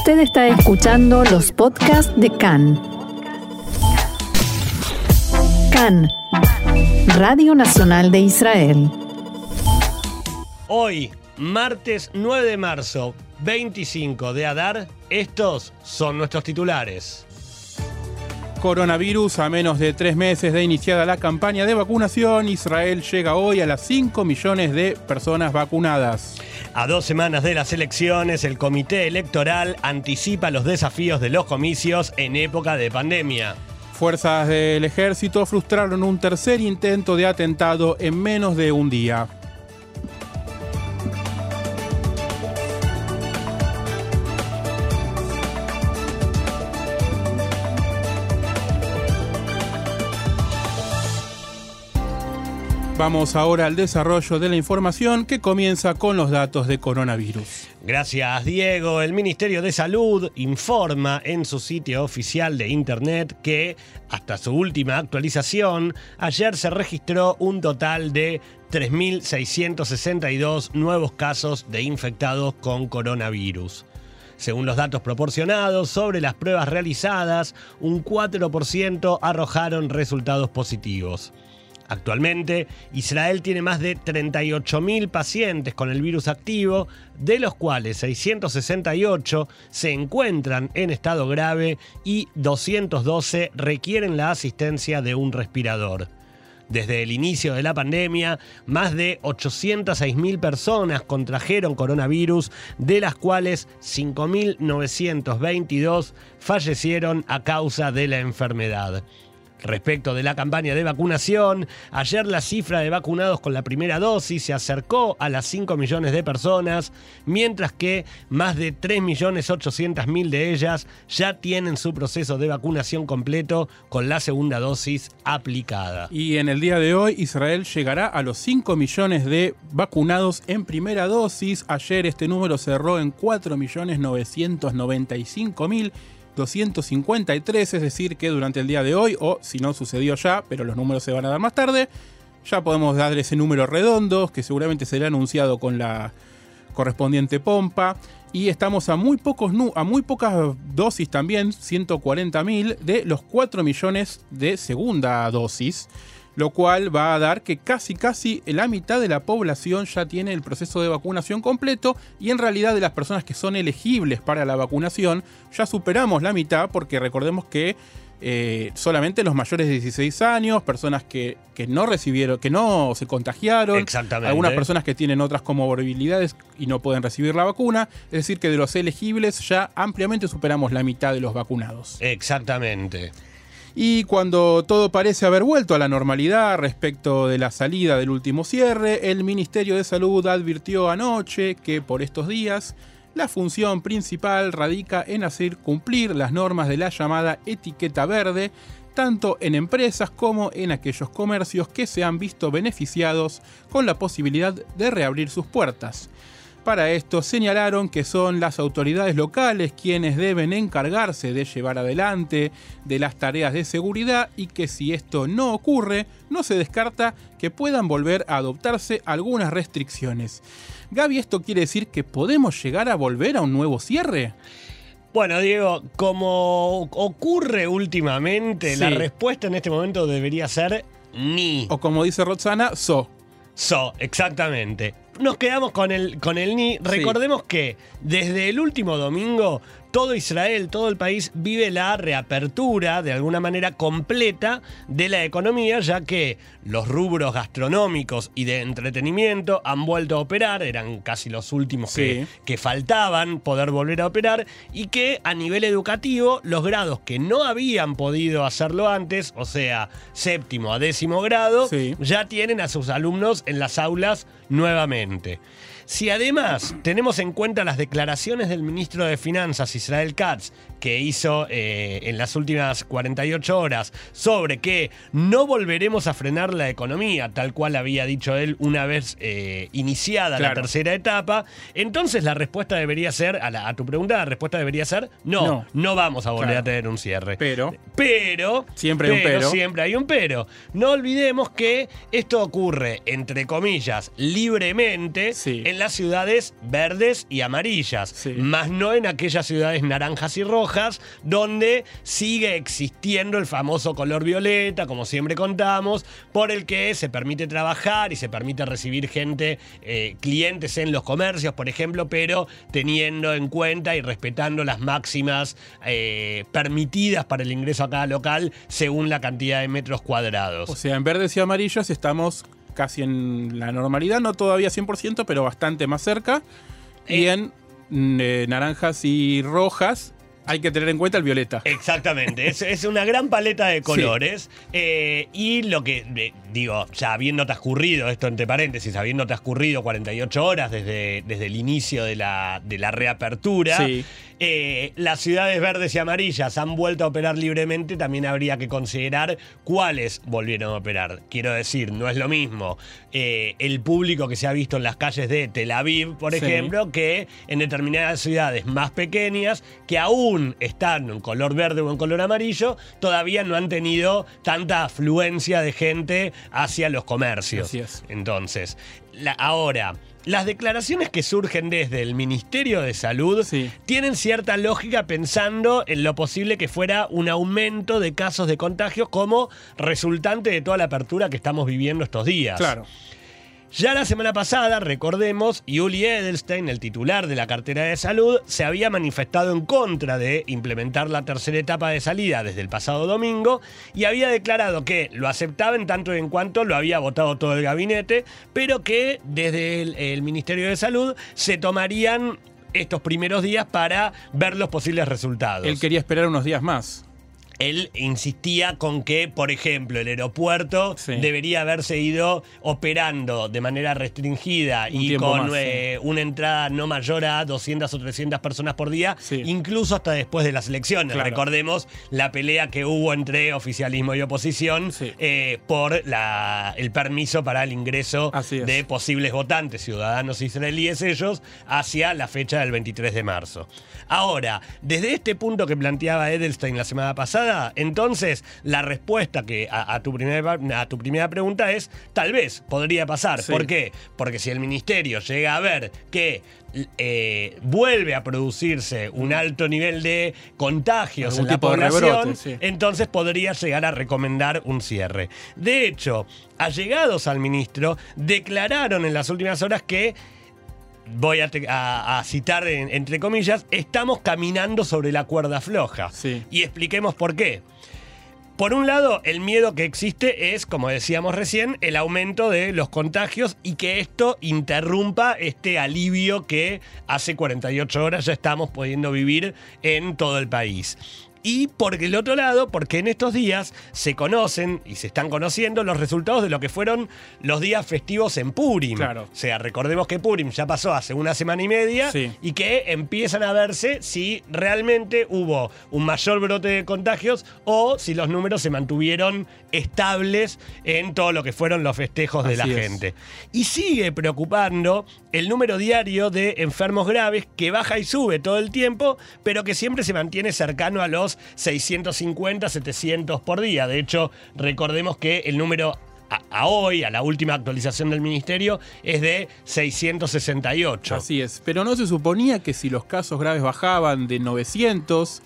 Usted está escuchando los podcasts de CAN. CAN, Radio Nacional de Israel. Hoy, martes 9 de marzo, 25 de Adar, estos son nuestros titulares. Coronavirus, a menos de tres meses de iniciada la campaña de vacunación, Israel llega hoy a las 5 millones de personas vacunadas. A dos semanas de las elecciones, el Comité Electoral anticipa los desafíos de los comicios en época de pandemia. Fuerzas del ejército frustraron un tercer intento de atentado en menos de un día. Vamos ahora al desarrollo de la información que comienza con los datos de coronavirus. Gracias, Diego. El Ministerio de Salud informa en su sitio oficial de Internet que, hasta su última actualización, ayer se registró un total de 3.662 nuevos casos de infectados con coronavirus. Según los datos proporcionados sobre las pruebas realizadas, un 4% arrojaron resultados positivos. Actualmente, Israel tiene más de 38.000 pacientes con el virus activo, de los cuales 668 se encuentran en estado grave y 212 requieren la asistencia de un respirador. Desde el inicio de la pandemia, más de 806.000 personas contrajeron coronavirus, de las cuales 5.922 fallecieron a causa de la enfermedad. Respecto de la campaña de vacunación, ayer la cifra de vacunados con la primera dosis se acercó a las 5 millones de personas, mientras que más de 3.800.000 de ellas ya tienen su proceso de vacunación completo con la segunda dosis aplicada. Y en el día de hoy Israel llegará a los 5 millones de vacunados en primera dosis. Ayer este número cerró en 4.995.000 253, es decir, que durante el día de hoy, o si no sucedió ya, pero los números se van a dar más tarde, ya podemos dar ese número redondo, que seguramente será anunciado con la correspondiente pompa. Y estamos a muy, pocos, a muy pocas dosis también, 140.000, de los 4 millones de segunda dosis lo cual va a dar que casi casi la mitad de la población ya tiene el proceso de vacunación completo y en realidad de las personas que son elegibles para la vacunación ya superamos la mitad porque recordemos que eh, solamente los mayores de 16 años, personas que, que, no recibieron, que no se contagiaron, algunas personas que tienen otras comorbilidades y no pueden recibir la vacuna, es decir que de los elegibles ya ampliamente superamos la mitad de los vacunados. Exactamente. Y cuando todo parece haber vuelto a la normalidad respecto de la salida del último cierre, el Ministerio de Salud advirtió anoche que por estos días la función principal radica en hacer cumplir las normas de la llamada etiqueta verde, tanto en empresas como en aquellos comercios que se han visto beneficiados con la posibilidad de reabrir sus puertas. Para esto señalaron que son las autoridades locales quienes deben encargarse de llevar adelante de las tareas de seguridad y que si esto no ocurre, no se descarta que puedan volver a adoptarse algunas restricciones. Gaby, ¿esto quiere decir que podemos llegar a volver a un nuevo cierre? Bueno, Diego, como ocurre últimamente, la respuesta en este momento debería ser ni. O como dice Roxana, so. So, exactamente nos quedamos con el, con el ni. Recordemos que desde el último domingo todo Israel, todo el país vive la reapertura de alguna manera completa de la economía, ya que los rubros gastronómicos y de entretenimiento han vuelto a operar, eran casi los últimos que, que, faltaban poder volver a operar, y que a nivel educativo los grados que no habían podido hacerlo antes, o sea, séptimo a décimo grado, ya tienen a sus alumnos en las aulas nuevamente. Si además tenemos en cuenta las declaraciones del ministro de Finanzas, Israel Katz, que hizo eh, en las últimas 48 horas sobre que no volveremos a frenar la economía, tal cual había dicho él una vez eh, iniciada la tercera etapa, entonces la respuesta debería ser, a, tu pregunta, la respuesta debería ser no, no, vamos a volver a tener un cierre. Pero, pero, siempre hay un pero. Siempre hay un pero. No olvidemos que esto ocurre, entre comillas, libremente, en las ciudades verdes y amarillas, Sí. más no en aquellas ciudades naranjas y rojas, donde sigue existiendo el famoso color violeta, como siempre contamos, por el que se permite trabajar y se permite recibir gente, eh, clientes en los comercios, por ejemplo, pero teniendo en cuenta y respetando las máximas eh, permitidas para el ingreso a cada local según la cantidad de metros cuadrados. O sea, en verdes y amarillos estamos casi en la normalidad, no todavía 100%, pero bastante más cerca. Y Eh. en mm, eh, naranjas y rojas hay que tener en cuenta el violeta. Exactamente, es, es una gran paleta de colores. eh, y lo que, eh, digo, ya habiendo transcurrido, esto entre paréntesis, habiendo transcurrido 48 horas desde, desde el inicio de la, de la reapertura, Sí. eh, las ciudades verdes y amarillas han vuelto a operar libremente, también habría que considerar cuáles volvieron a operar. Quiero decir, no es lo mismo eh, el público que se ha visto en las calles de Tel Aviv, por Sí. ejemplo, que en determinadas ciudades más pequeñas, que aún están en color verde o en color amarillo, todavía no han tenido tanta afluencia de gente hacia los comercios. Así es. Entonces, la- ahora, las declaraciones que surgen desde el Ministerio de Salud Sí. tienen cierta lógica pensando en lo posible que fuera un aumento de casos de contagios como resultante de toda la apertura que estamos viviendo estos días. Claro. Ya la semana pasada, recordemos, Yuli Edelstein, el titular de la cartera de salud, se había manifestado en contra de implementar la tercera etapa de salida desde el pasado domingo y había declarado que lo aceptaba en tanto y en cuanto lo había votado todo el gabinete, pero que desde el, el Ministerio de Salud se tomarían estos primeros días para ver los posibles resultados. Él quería esperar unos días más. Él insistía con que, por ejemplo, el aeropuerto Sí. debería haberse ido operando de manera restringida Un y con más, eh, una entrada no mayor a 200 o 300 personas por día, Sí. incluso hasta después de las elecciones. Claro. Recordemos la pelea que hubo entre oficialismo y oposición eh, por la- el permiso para el ingreso de posibles votantes, ciudadanos israelíes ellos, hacia la fecha del 23 de marzo. Ahora, desde este punto que planteaba Edelstein la semana pasada, entonces la respuesta que a, a tu, primera, a tu primera pregunta es, tal vez podría pasar. Sí. ¿Por qué? Porque si el ministerio llega a ver que eh, vuelve a producirse un alto nivel de contagios Algún en la población, rebrote, sí. entonces podría llegar a recomendar un cierre. De hecho, allegados al ministro declararon en las últimas horas que voy a, te- a- a citar en- entre comillas, estamos caminando sobre la cuerda floja. Sí. Y expliquemos por qué. Por un lado, el miedo que existe es, como decíamos recién, el aumento de los contagios y que esto interrumpa este alivio que hace 48 horas ya estamos pudiendo vivir en todo el país. Y por el otro lado, porque en estos días se conocen y se están conociendo los resultados de lo que fueron los días festivos en Purim. Claro. O sea, recordemos que Purim ya pasó hace una semana y media Sí. y que empiezan a verse si realmente hubo un mayor brote de contagios o si los números se mantuvieron estables en todo lo que fueron los festejos de la es. gente. Y sigue preocupando el número diario de enfermos graves que baja y sube todo el tiempo, pero que siempre se mantiene cercano a los 650, 700 por día. De hecho, recordemos que el número a, hoy, a la última actualización del ministerio, es de 668. Así es. Pero no se suponía que si los casos graves bajaban de 900,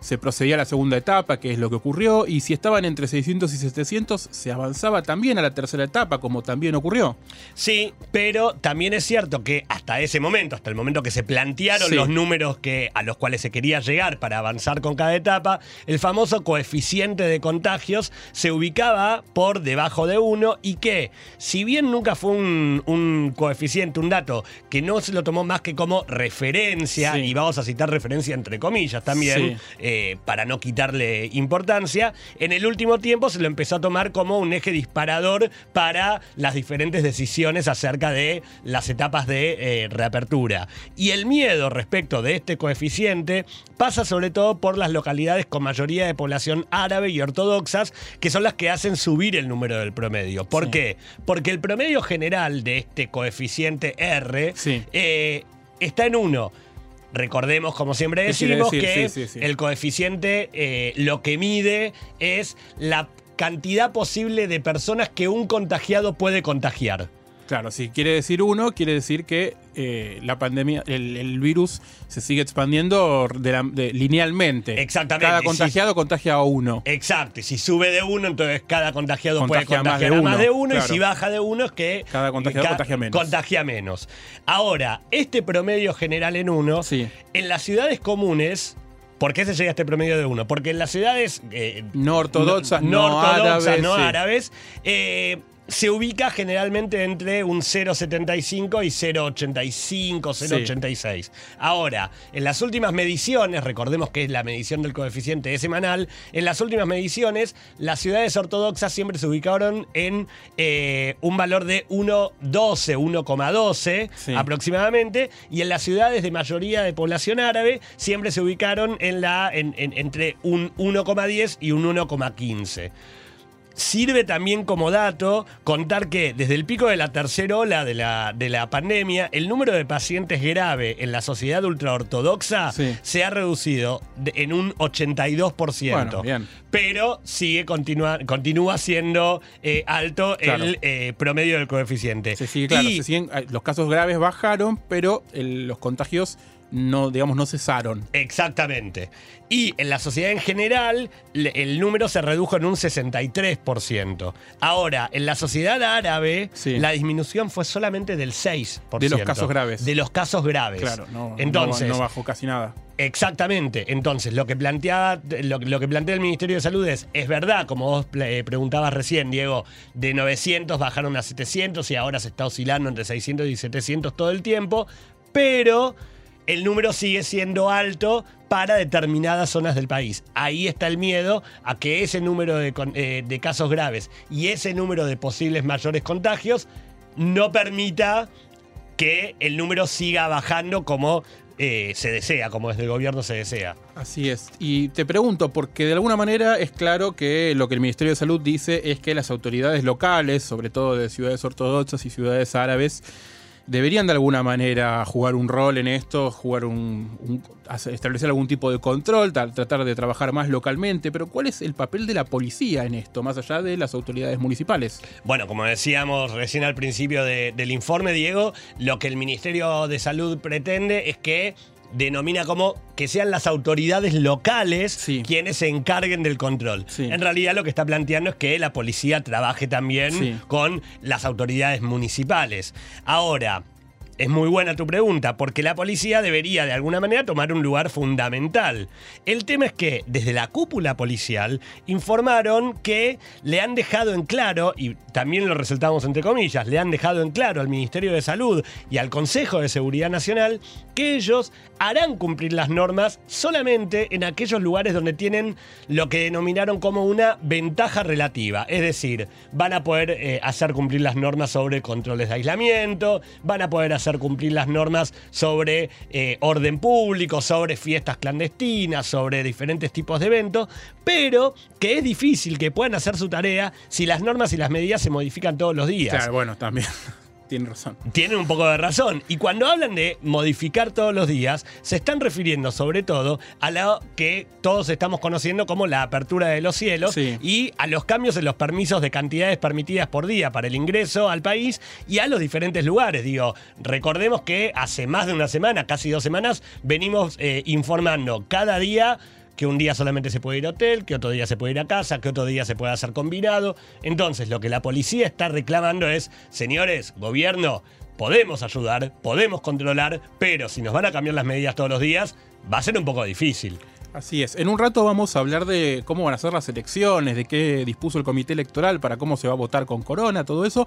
se procedía a la segunda etapa, que es lo que ocurrió, y si estaban entre 600 y 700, se avanzaba también a la tercera etapa, como también ocurrió. Sí, pero también es cierto que hasta ese momento, hasta el momento que se plantearon Sí. los números que, a los cuales se quería llegar para avanzar con cada etapa, el famoso coeficiente de contagios se ubicaba por debajo de 1 y que, si bien nunca fue un, un coeficiente, un dato que no se lo tomó más que como referencia, Sí. y vamos a citar referencia entre comillas también, Sí. Eh, para no quitarle importancia, en el último tiempo se lo empezó a tomar como un eje disparador para las diferentes decisiones acerca de las etapas de eh, reapertura. Y el miedo respecto de este coeficiente pasa sobre todo por las localidades con mayoría de población árabe y ortodoxas, que son las que hacen subir el número del promedio. ¿Por Sí. qué? Porque el promedio general de este coeficiente R Sí. eh, está en 1. Recordemos, como siempre ¿Qué quiere decimos, decir? que Sí, sí, sí. el coeficiente eh, lo que mide es la cantidad posible de personas que un contagiado puede contagiar. Claro, si quiere decir uno, quiere decir que eh, la pandemia, el, el virus se sigue expandiendo de la- de- linealmente. Exactamente, Cada contagiado contagia a uno. Exacto, y si sube de uno, entonces cada contagiado puede Contagia más contagiar de a más de uno, y claro. si baja de uno es que Cada contagiado ca- contagia menos. contagia menos. Ahora, este promedio general en uno, Sí. en las ciudades comunes, ¿por qué se llega a este promedio de uno? Porque en las ciudades eh, No ortodoxas, no ortodoxas, árabes, no sí. árabes, eh, se ubica generalmente entre un 0,75 y 0,85, 0,86. Ahora, en las últimas mediciones, recordemos que es la medición del coeficiente es semanal, en las últimas mediciones, las ciudades ortodoxas siempre se ubicaron en eh, un valor de 1,12, 1,12 Sí. aproximadamente, y en las ciudades de mayoría de población árabe siempre se ubicaron en la, en- en- entre un 1,10 y un 1,15. Sirve también como dato contar que desde el pico de la tercera ola de la, de la pandemia, el número de pacientes grave en la sociedad ultraortodoxa Sí. se ha reducido de- en un 82%. Bueno, bien. Pero sigue continua, continúa siendo eh, alto Claro. el eh, promedio del coeficiente. Se sigue, claro, Y- se siguen- eh, los casos graves bajaron, pero el- los contagios no, digamos, no cesaron. Exactamente. Y en la sociedad en general, el número se redujo en un 63%. Ahora, en la sociedad árabe, Sí. la disminución fue solamente del 6%. De los casos graves. De los casos graves. Claro, no, Entonces, no, no bajó casi nada. Exactamente. Entonces, lo que planteaba, lo, lo que plantea el Ministerio de Salud es, es verdad, como vos eh, preguntabas recién, Diego, de 900 bajaron a 700 y ahora se está oscilando entre 600 y 700 todo el tiempo, pero el número sigue siendo alto para determinadas zonas del país. Ahí está el miedo a que ese número de, eh, casos graves y ese número de posibles mayores contagios no permita que el número siga bajando como eh, se desea, como desde el gobierno se desea. Así es. Y te pregunto, porque de alguna manera es claro que lo que el Ministerio de Salud dice es que las autoridades locales, sobre todo de ciudades ortodoxas y ciudades árabes, deberían de alguna manera jugar un rol en esto, jugar un, establecer algún tipo de control, tra- tratar de trabajar más localmente. Pero ¿cuál es el papel de la policía en esto, más allá de las autoridades municipales? Bueno, como decíamos recién al principio de- del informe, Diego, lo que el Ministerio de Salud pretende es que denomina como que sean las autoridades locales Sí. quienes se encarguen del control. Sí. En realidad lo que está planteando es que la policía trabaje también Sí. con las autoridades municipales. Ahora, es muy buena tu pregunta, porque la policía debería de alguna manera tomar un lugar fundamental. El tema es que desde la cúpula policial informaron que le han dejado en claro, y también lo resaltamos entre comillas, le han dejado en claro al Ministerio de Salud y al Consejo de Seguridad Nacional que ellos harán cumplir las normas solamente en aquellos lugares donde tienen lo que denominaron como una ventaja relativa. Es decir, van a poder eh, hacer cumplir las normas sobre controles de aislamiento, van a poder hacer cumplir las normas sobre eh, orden público, sobre fiestas clandestinas, sobre diferentes tipos de eventos, pero que es difícil que puedan hacer su tarea si las normas y las medidas se modifican todos los días. Claro, bueno, también. Tiene razón. Tienen un poco de razón. Y cuando hablan de modificar todos los días, se están refiriendo sobre todo a lo que todos estamos conociendo como la apertura de los cielos Sí. y a los cambios en los permisos de cantidades permitidas por día para el ingreso al país y a los diferentes lugares. Digo, recordemos que hace más de una semana, casi dos semanas, venimos eh, informando cada día que un día solamente se puede ir a hotel, que otro día se puede ir a casa, que otro día se puede hacer combinado. Entonces, lo que la policía está reclamando es, señores, gobierno, podemos ayudar, podemos controlar, pero si nos van a cambiar las medidas todos los días, va a ser un poco difícil. Así es. En un rato vamos a hablar de cómo van a ser las elecciones, de qué dispuso el comité electoral para cómo se va a votar con Corona, todo eso.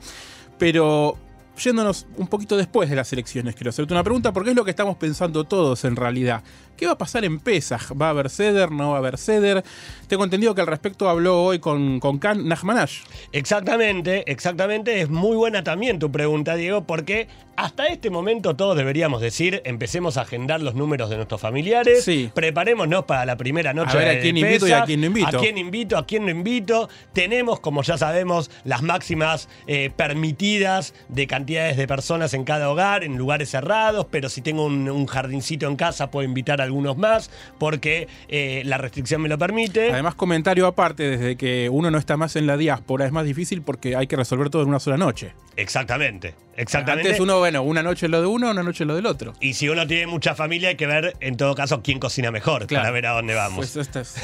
Pero yéndonos un poquito después de las elecciones, quiero hacerte una pregunta, porque es lo que estamos pensando todos en realidad. ¿Qué va a pasar en Pesaj? ¿Va a haber ceder? ¿No va a haber ceder? Tengo entendido que al respecto habló hoy con, con Khan Nahmanash. Exactamente, exactamente. Es muy buena también tu pregunta, Diego, porque hasta este momento todos deberíamos decir, empecemos a agendar los números de nuestros familiares, Sí. preparémonos para la primera noche A ver a de quién invito y a quién no invito. A quién invito, a quién no invito. Tenemos, como ya sabemos, las máximas eh, permitidas de cantidades de personas en cada hogar, en lugares cerrados, pero si tengo un, un jardincito en casa puedo invitar a algunos más, porque eh, la restricción me lo permite. Además, comentario aparte, desde que uno no está más en la diáspora, es más difícil porque hay que resolver todo en una sola noche. Exactamente, exactamente. Antes uno, bueno, una noche lo de uno, una noche lo del otro. Y si uno tiene mucha familia, hay que ver, en todo caso, quién cocina mejor Claro. para ver a dónde vamos. Pues esto es-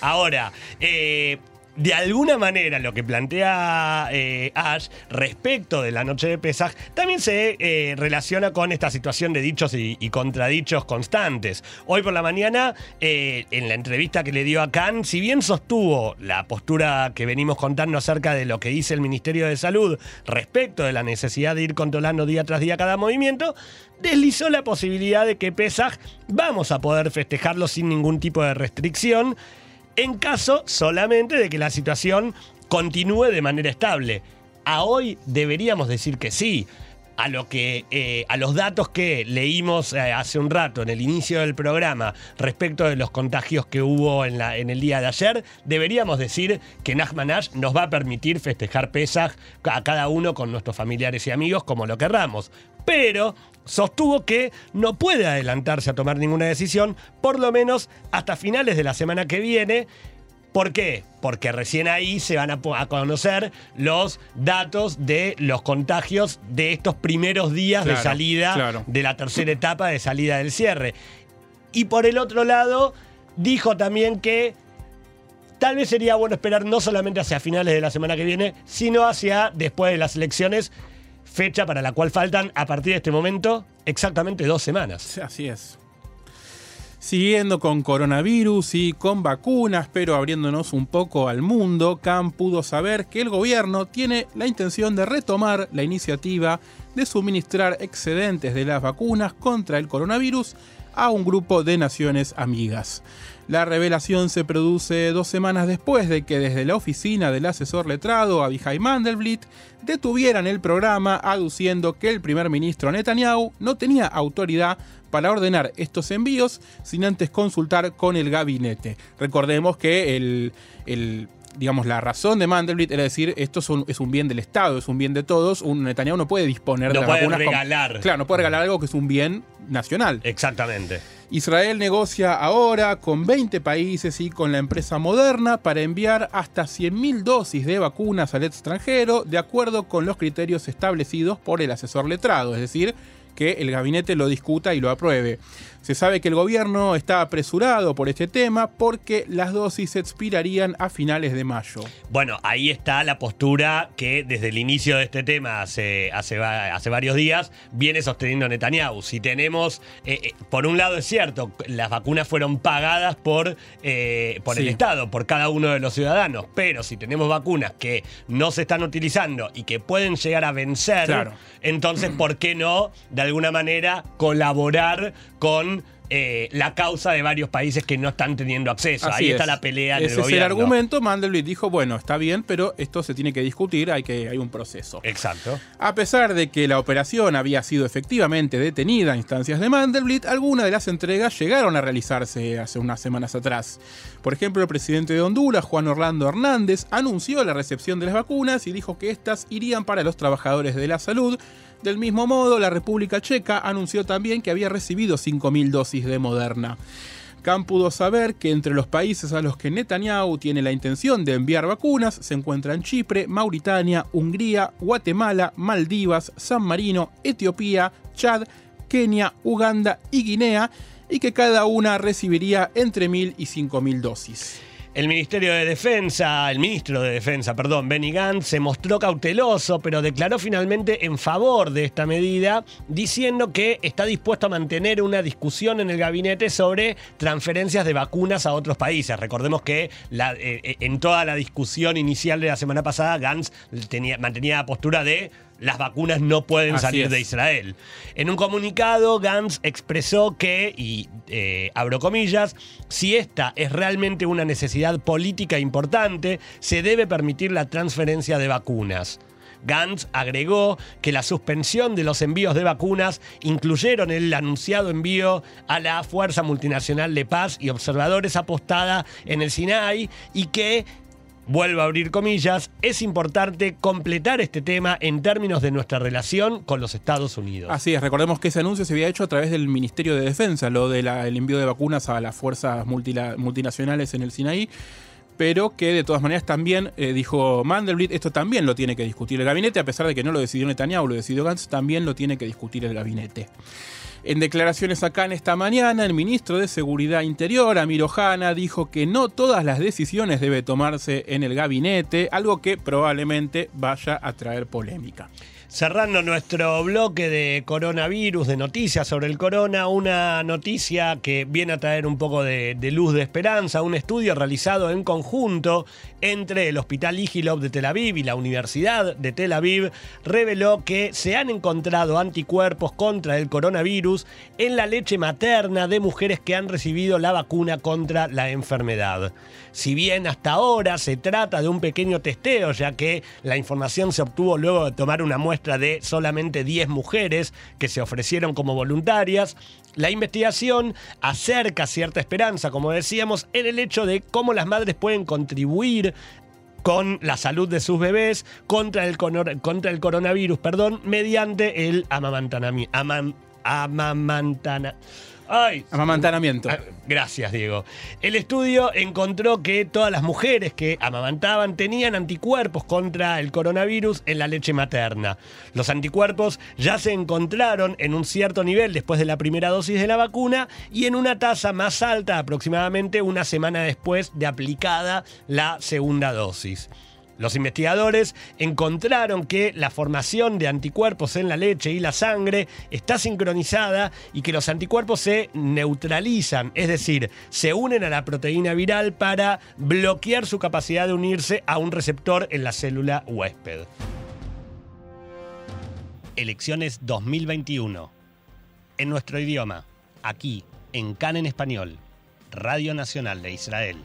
Ahora, eh, de alguna manera lo que plantea eh, Ash respecto de la noche de Pesaj también se eh, relaciona con esta situación de dichos y, contradichos constantes. Hoy por la mañana, eh, en la entrevista que le dio a Khan, si bien sostuvo la postura que venimos contando acerca de lo que dice el Ministerio de Salud respecto de la necesidad de ir controlando día tras día cada movimiento, deslizó la posibilidad de que Pesaj vamos a poder festejarlo sin ningún tipo de restricción en caso solamente de que la situación continúe de manera estable. A hoy deberíamos decir que sí. A, lo que, eh, a los datos que leímos eh, hace un rato en el inicio del programa respecto de los contagios que hubo en, el día de ayer, deberíamos decir que Nachman Ash nos va a permitir festejar Pesaj a cada uno con nuestros familiares y amigos como lo querramos. Pero sostuvo que no puede adelantarse a tomar ninguna decisión, por lo menos hasta finales de la semana que viene. ¿Por qué? Porque recién ahí se van a, conocer los datos de los contagios de estos primeros días de salida claro. de la tercera etapa de salida del cierre. Y por el otro lado, dijo también que tal vez sería bueno esperar no solamente hacia finales de la semana que viene, sino hacia después de las elecciones, fecha para la cual faltan a partir de este momento exactamente dos semanas. Así es. Siguiendo con coronavirus y con vacunas, pero abriéndonos un poco al mundo, Khan pudo saber que el gobierno tiene la intención de retomar la iniciativa de suministrar excedentes de las vacunas contra el coronavirus a un grupo de naciones amigas. La revelación se produce dos semanas después de que desde la oficina del asesor letrado Abihai Mandelblit detuvieran el programa aduciendo que el primer ministro Netanyahu no tenía autoridad para ordenar estos envíos sin antes consultar con el gabinete. Recordemos que el, el- digamos, la razón de Mandelblit era decir esto es un, es un bien del Estado, es un bien de todos, un Netanyahu no puede disponer No de las puede vacunas como- regalar. claro, no puede regalar algo que es un bien nacional. Exactamente. Israel negocia ahora con 20 países y con la empresa Moderna para enviar hasta 100.000 dosis de vacunas al extranjero de acuerdo con los criterios establecidos por el asesor letrado, es decir, que el gabinete lo discuta y lo apruebe. Se sabe que el gobierno está apresurado por este tema porque las dosis expirarían a finales de mayo. Bueno, ahí está la postura que desde el inicio de este tema, hace, hace, va- hace varios días, viene sosteniendo Netanyahu. Si tenemos, eh, eh, por un lado es cierto, las vacunas fueron pagadas por, eh, por el. Estado, por cada uno de los ciudadanos, pero si tenemos vacunas que no se están utilizando y que pueden llegar a vencer, Claro. entonces, ¿por qué no, de alguna manera, colaborar con... eh, la causa de varios países que no están teniendo acceso. Así Ahí está es. la pelea en Ese el es gobierno. el argumento. Mandelblit dijo, bueno, está bien, pero esto se tiene que discutir, hay, que, hay un proceso. Exacto. A pesar de que la operación había sido efectivamente detenida a instancias de Mandelblit, algunas de las entregas llegaron a realizarse hace unas semanas atrás. Por ejemplo, el presidente de Honduras, Juan Orlando Hernández, anunció la recepción de las vacunas y dijo que éstas irían para los trabajadores de la salud. Del mismo modo, la República Checa anunció también que había recibido 5.000 dosis de Moderna. Khan pudo saber que entre los países a los que Netanyahu tiene la intención de enviar vacunas se encuentran Chipre, Mauritania, Hungría, Guatemala, Maldivas, San Marino, Etiopía, Chad, Kenia, Uganda y Guinea, y que cada una recibiría entre 1.000 y 5.000 dosis. El Ministerio de Defensa, el ministro de Defensa, perdón, Benny Gantz, se mostró cauteloso, pero declaró finalmente en favor de esta medida, diciendo que está dispuesto a mantener una discusión en el gabinete sobre transferencias de vacunas a otros países. Recordemos que eh, eh, en toda la discusión inicial de la semana pasada, Gantz tenía, mantenía la postura de las vacunas no pueden Así salir es. de Israel. En un comunicado, Gantz expresó que, y eh, abro comillas, si esta es realmente una necesidad política importante, se debe permitir la transferencia de vacunas. Gantz agregó que la suspensión de los envíos de vacunas incluyeron el anunciado envío a la Fuerza Multinacional de Paz y Observadores apostada en el Sinai y que vuelvo a abrir comillas, es importante completar este tema en términos de nuestra relación con los Estados Unidos. Así es, recordemos que ese anuncio se había hecho a través del Ministerio de Defensa, lo del envío de vacunas a las fuerzas multinacionales en el Sinaí pero que de todas maneras también eh, dijo Mandelblit, esto también lo tiene que discutir el gabinete, a pesar de que no lo decidió Netanyahu, lo decidió Gantz, también lo tiene que discutir el gabinete. En declaraciones acá en esta mañana, el ministro de Seguridad Interior, Amir Ohana, dijo que no todas las decisiones deben tomarse en el gabinete, algo que probablemente vaya a traer polémica. Cerrando nuestro bloque de coronavirus, de noticias sobre el corona, una noticia que viene a traer un poco de, luz de esperanza, un estudio realizado en conjunto entre el Hospital Igilov de Tel Aviv y la Universidad de Tel Aviv reveló que se han encontrado anticuerpos contra el coronavirus en la leche materna de mujeres que han recibido la vacuna contra la enfermedad. Si bien hasta ahora se trata de un pequeño testeo, ya que la información se obtuvo luego de tomar una muestra de solamente 10 mujeres que se ofrecieron como voluntarias, la investigación acerca cierta esperanza, como decíamos, en el hecho de cómo las madres pueden contribuir con la salud de sus bebés contra el, contra el coronavirus, perdón, mediante el amamantana Ay, amamantanamiento. Ah, gracias, Diego. El estudio encontró que todas las mujeres que amamantaban tenían anticuerpos contra el coronavirus en la leche materna. Los anticuerpos ya se encontraron en un cierto nivel después de la primera dosis de la vacuna y en una tasa más alta aproximadamente una semana después de aplicada la segunda dosis. Los investigadores encontraron que la formación de anticuerpos en la leche y la sangre está sincronizada y que los anticuerpos se neutralizan, es decir, se unen a la proteína viral para bloquear su capacidad de unirse a un receptor en la célula huésped. Elecciones 2021. En nuestro idioma, aquí, en CAN en español, Radio Nacional de Israel.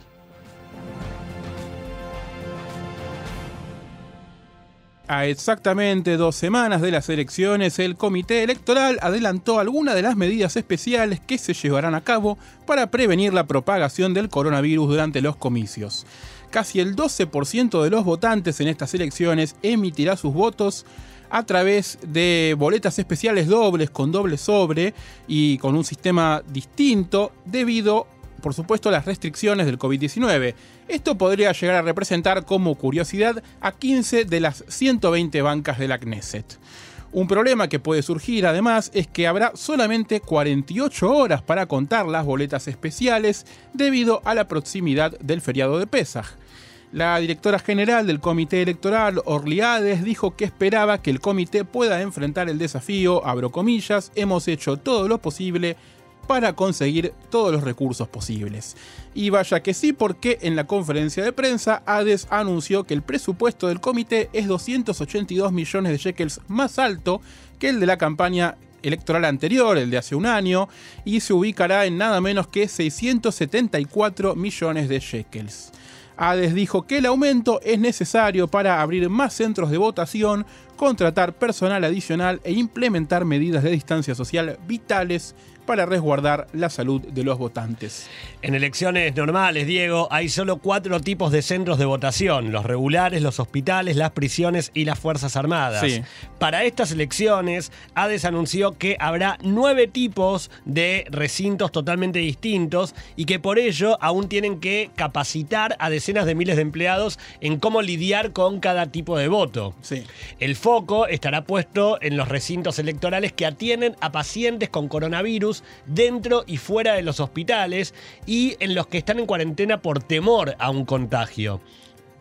A exactamente dos semanas de las elecciones, el Comité Electoral adelantó algunas de las medidas especiales que se llevarán a cabo para prevenir la propagación del coronavirus durante los comicios. Casi el 12% de los votantes en estas elecciones emitirá sus votos a través de boletas especiales dobles con doble sobre y con un sistema distinto debido por supuesto, las restricciones del COVID-19. Esto podría llegar a representar como curiosidad a 15 de las 120 bancas de la Knesset. Un problema que puede surgir además es que habrá solamente 48 horas para contar las boletas especiales debido a la proximidad del feriado de Pesaj. La directora general del Comité Electoral, Orliades, dijo que esperaba que el comité pueda enfrentar el desafío, abro comillas, hemos hecho todo lo posible para conseguir todos los recursos posibles. Y vaya que sí, porque en la conferencia de prensa Hades anunció que el presupuesto del comité es 282 millones de shekels más alto que el de la campaña electoral anterior, el de hace un año, y se ubicará en nada menos que 674 millones de shekels. Hades dijo que el aumento es necesario para abrir más centros de votación, contratar personal adicional e implementar medidas de distancia social vitales para resguardar la salud de los votantes. En elecciones normales, Diego, hay solo cuatro tipos de centros de votación, los regulares, los hospitales, las prisiones y las Fuerzas Armadas. Para estas elecciones, ADES anunció que habrá nueve tipos de recintos totalmente distintos y que por ello aún tienen que capacitar a decenas de miles de empleados en cómo lidiar con cada tipo de voto. El foco estará puesto en los recintos electorales que atienden a pacientes con coronavirus dentro y fuera de los hospitales y en los que están en cuarentena por temor a un contagio.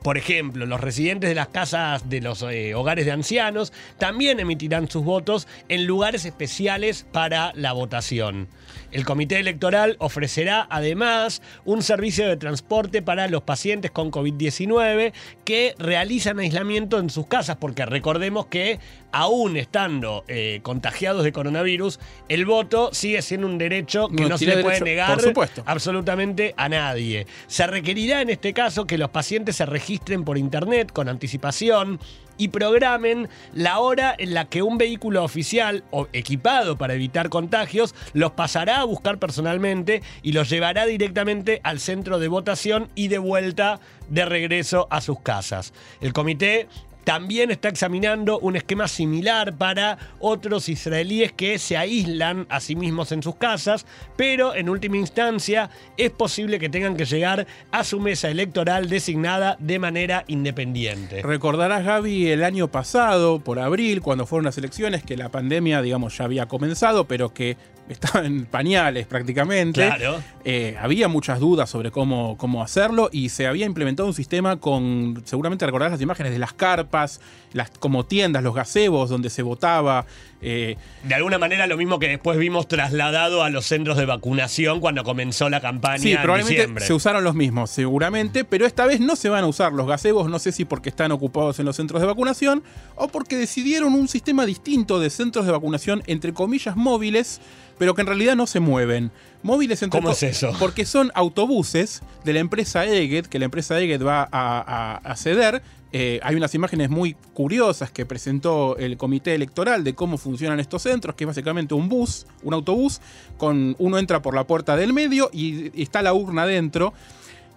Por ejemplo, los residentes de las casas de los eh, hogares de ancianos también emitirán sus votos en lugares especiales para la votación. El comité electoral ofrecerá además un servicio de transporte para los pacientes con COVID-19 que realizan aislamiento en sus casas, porque recordemos que aún estando eh, contagiados de coronavirus, el voto sigue siendo un derecho que no, se le puede negar absolutamente a nadie. Se requerirá en este caso que los pacientes se registren registren por internet con anticipación y programen la hora en la que un vehículo oficial o equipado para evitar contagios los pasará a buscar personalmente y los llevará directamente al centro de votación y de vuelta de regreso a sus casas. El comité también está examinando un esquema similar para otros israelíes que se aíslan a sí mismos en sus casas, pero en última instancia es posible que tengan que llegar a su mesa electoral designada de manera independiente. Recordarás, Gaby, el año pasado, por abril, cuando fueron las elecciones, que la pandemia, digamos, ya había comenzado, pero que estaba en pañales prácticamente. Claro. Eh, había muchas dudas sobre cómo, cómo hacerlo y se había implementado un sistema con, seguramente recordarás las imágenes de las carpas, las como tiendas, los gazebos donde se votaba. Eh, de alguna manera lo mismo que después vimos trasladado a los centros de vacunación cuando comenzó la campaña. Sí, probablemente diciembre. se usaron los mismos, seguramente, pero esta vez no se van a usar los gazebos, no sé si porque están ocupados en los centros de vacunación o porque decidieron un sistema distinto de centros de vacunación, entre comillas, móviles pero que en realidad no se mueven. Móviles entre ¿Cómo es eso? Porque son autobuses de la empresa Eget, que la empresa Eget va a, ceder. Eh, hay unas imágenes muy curiosas que presentó el comité electoral de cómo funcionan estos centros, que es básicamente un bus, un autobús, con uno entra por la puerta del medio y está la urna dentro.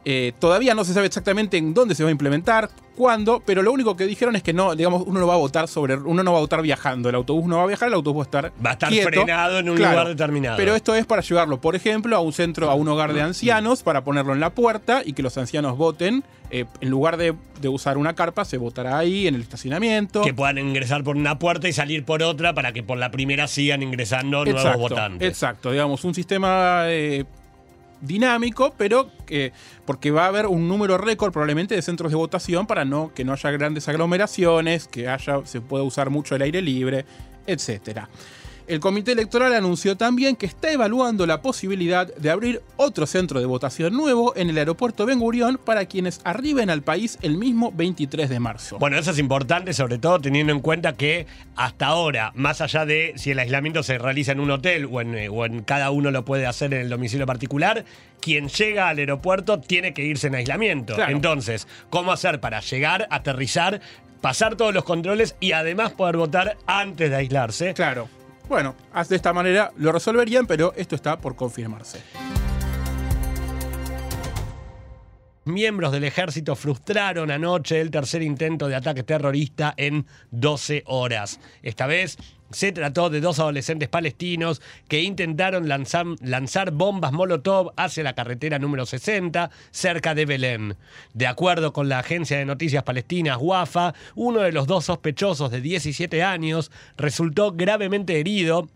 Eh, todavía no se sabe exactamente en dónde se va a implementar, cuándo, pero lo único que dijeron es que no, digamos, uno no va a votar sobre, uno no va a votar viajando, el autobús no va a viajar, el autobús va a estar va a estar frenado en un lugar determinado. Pero esto es para llevarlo, por ejemplo, a un centro, a un hogar de ancianos, para ponerlo en la puerta y que los ancianos voten. Eh, en lugar de, usar una carpa, se votará ahí en el estacionamiento. Que puedan ingresar por una puerta y salir por otra para que por la primera sigan ingresando nuevos votantes. Exacto, digamos, un sistema eh, dinámico, pero que, porque va a haber un número récord probablemente de centros de votación para no, que no haya grandes aglomeraciones, que haya, se pueda usar mucho el aire libre, etcétera. El comité electoral anunció también que está evaluando la posibilidad de abrir otro centro de votación nuevo en el aeropuerto Ben Gurión para quienes arriben al país el mismo 23 de marzo. Bueno, eso es importante, sobre todo teniendo en cuenta que hasta ahora, más allá de si el aislamiento se realiza en un hotel o en, o en cada uno lo puede hacer en el domicilio particular, quien llega al aeropuerto tiene que irse en aislamiento. Entonces, ¿cómo hacer para llegar, aterrizar, pasar todos los controles y además poder votar antes de aislarse? Claro. Bueno, de esta manera lo resolverían, pero esto está por confirmarse. Miembros del ejército frustraron anoche el tercer intento de ataque terrorista en 12 horas. Esta vez se trató de dos adolescentes palestinos que intentaron lanzar, bombas Molotov hacia la carretera número 60, cerca de Belén. De acuerdo con la agencia de noticias palestinas WAFA, uno de los dos sospechosos de 17 años resultó gravemente herido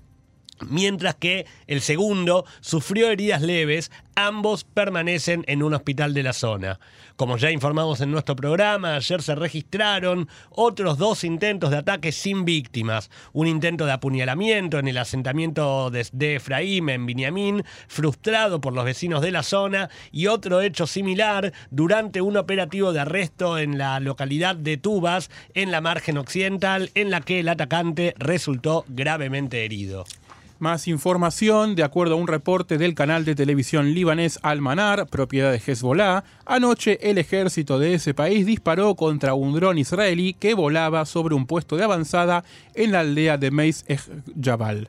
mientras que el segundo sufrió heridas leves, ambos permanecen en un hospital de la zona. Como ya informamos en nuestro programa, ayer se registraron otros dos intentos de ataque sin víctimas. Un intento de apuñalamiento en el asentamiento de, Efraín en Biniamín, frustrado por los vecinos de la zona, y otro hecho similar durante un operativo de arresto en la localidad de Tubas, en la margen occidental, en la que el atacante resultó gravemente herido. Más información, de acuerdo a un reporte del canal de televisión libanés Al-Manar, propiedad de Hezbollah, anoche el ejército de ese país disparó contra un dron israelí que volaba sobre un puesto de avanzada en la aldea de Meis Jabal.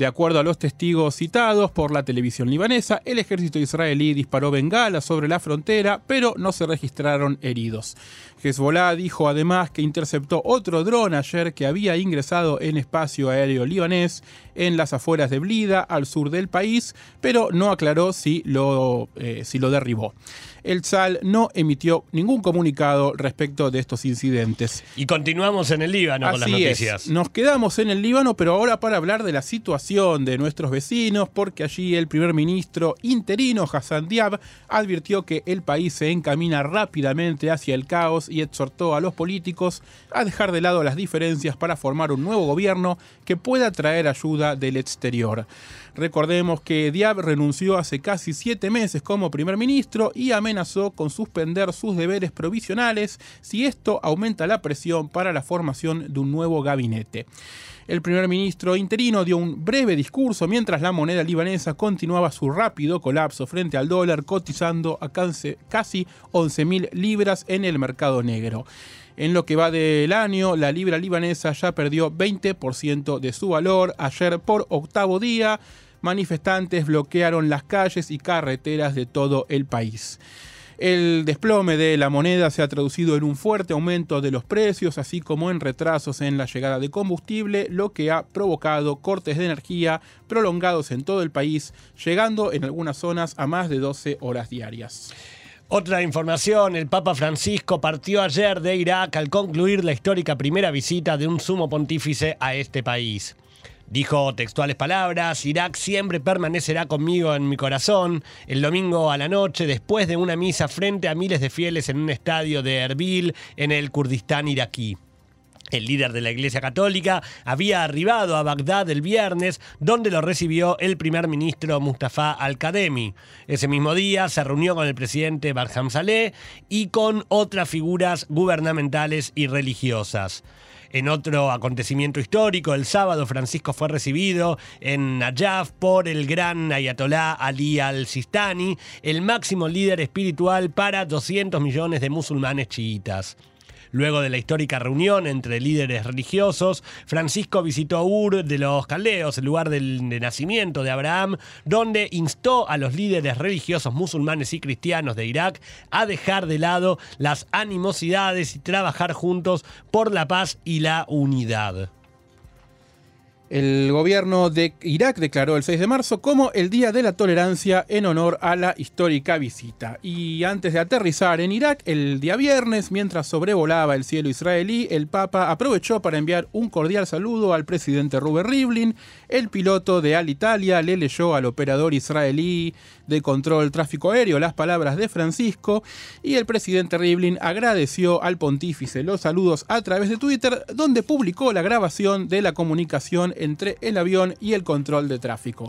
De acuerdo a los testigos citados por la televisión libanesa, el ejército israelí disparó bengalas sobre la frontera, pero no se registraron heridos. Hezbollah dijo además que interceptó otro dron ayer que había ingresado en espacio aéreo libanés en las afueras de Blida, al sur del país, pero no aclaró si lo, eh, si lo derribó el SAL no emitió ningún comunicado respecto de estos incidentes. Y continuamos en el Líbano con las noticias. Nos quedamos en el Líbano, pero ahora para hablar de la situación de nuestros vecinos, porque allí el primer ministro interino Hassan Diab advirtió que el país se encamina rápidamente hacia el caos y exhortó a los políticos a dejar de lado las diferencias para formar un nuevo gobierno que pueda traer ayuda del exterior. Recordemos que Diab renunció hace casi siete meses como primer ministro y amenazó con suspender sus deberes provisionales si esto aumenta la presión para la formación de un nuevo gabinete. El primer ministro interino dio un breve discurso mientras la moneda libanesa continuaba su rápido colapso frente al dólar, cotizando a casi 11.000 libras en el mercado negro. En lo que va del año, la libra libanesa ya perdió 20% de su valor. Ayer, por octavo día, manifestantes bloquearon las calles y carreteras de todo el país. El desplome de la moneda se ha traducido en un fuerte aumento de los precios, así como en retrasos en la llegada de combustible, lo que ha provocado cortes de energía prolongados en todo el país, llegando en algunas zonas a más de 12 horas diarias. Otra información, el Papa Francisco partió ayer de Irak al concluir la histórica primera visita de un sumo pontífice a este país. Dijo textuales palabras, Irak siempre permanecerá conmigo en mi corazón. El domingo a la noche, después de una misa frente a miles de fieles en un estadio de Erbil, en el Kurdistán iraquí. El líder de la Iglesia Católica había arribado a Bagdad el viernes, donde lo recibió el primer ministro Mustafa al-Kademi. Ese mismo día se reunió con el presidente Barham Saleh y con otras figuras gubernamentales y religiosas. En otro acontecimiento histórico, el sábado Francisco fue recibido en Najaf por el gran ayatolá Ali al-Sistani, el máximo líder espiritual para 200 millones de musulmanes chiitas. Luego de la histórica reunión entre líderes religiosos, Francisco visitó Ur de los Caldeos, el lugar del, de nacimiento de Abraham, donde instó a los líderes religiosos musulmanes y cristianos de Irak a dejar de lado las animosidades y trabajar juntos por la paz y la unidad. El gobierno de Irak declaró el 6 de marzo como el Día de la Tolerancia en honor a la histórica visita. Y antes de aterrizar en Irak, el día viernes, mientras sobrevolaba el cielo israelí, el Papa aprovechó para enviar un cordial saludo al presidente Ruben Rivlin. El piloto de Alitalia le leyó al operador israelí de control tráfico aéreo las palabras de Francisco y el presidente Rivlin agradeció al pontífice los saludos a través de Twitter, donde publicó la grabación de la comunicación entre el avión y el control de tráfico.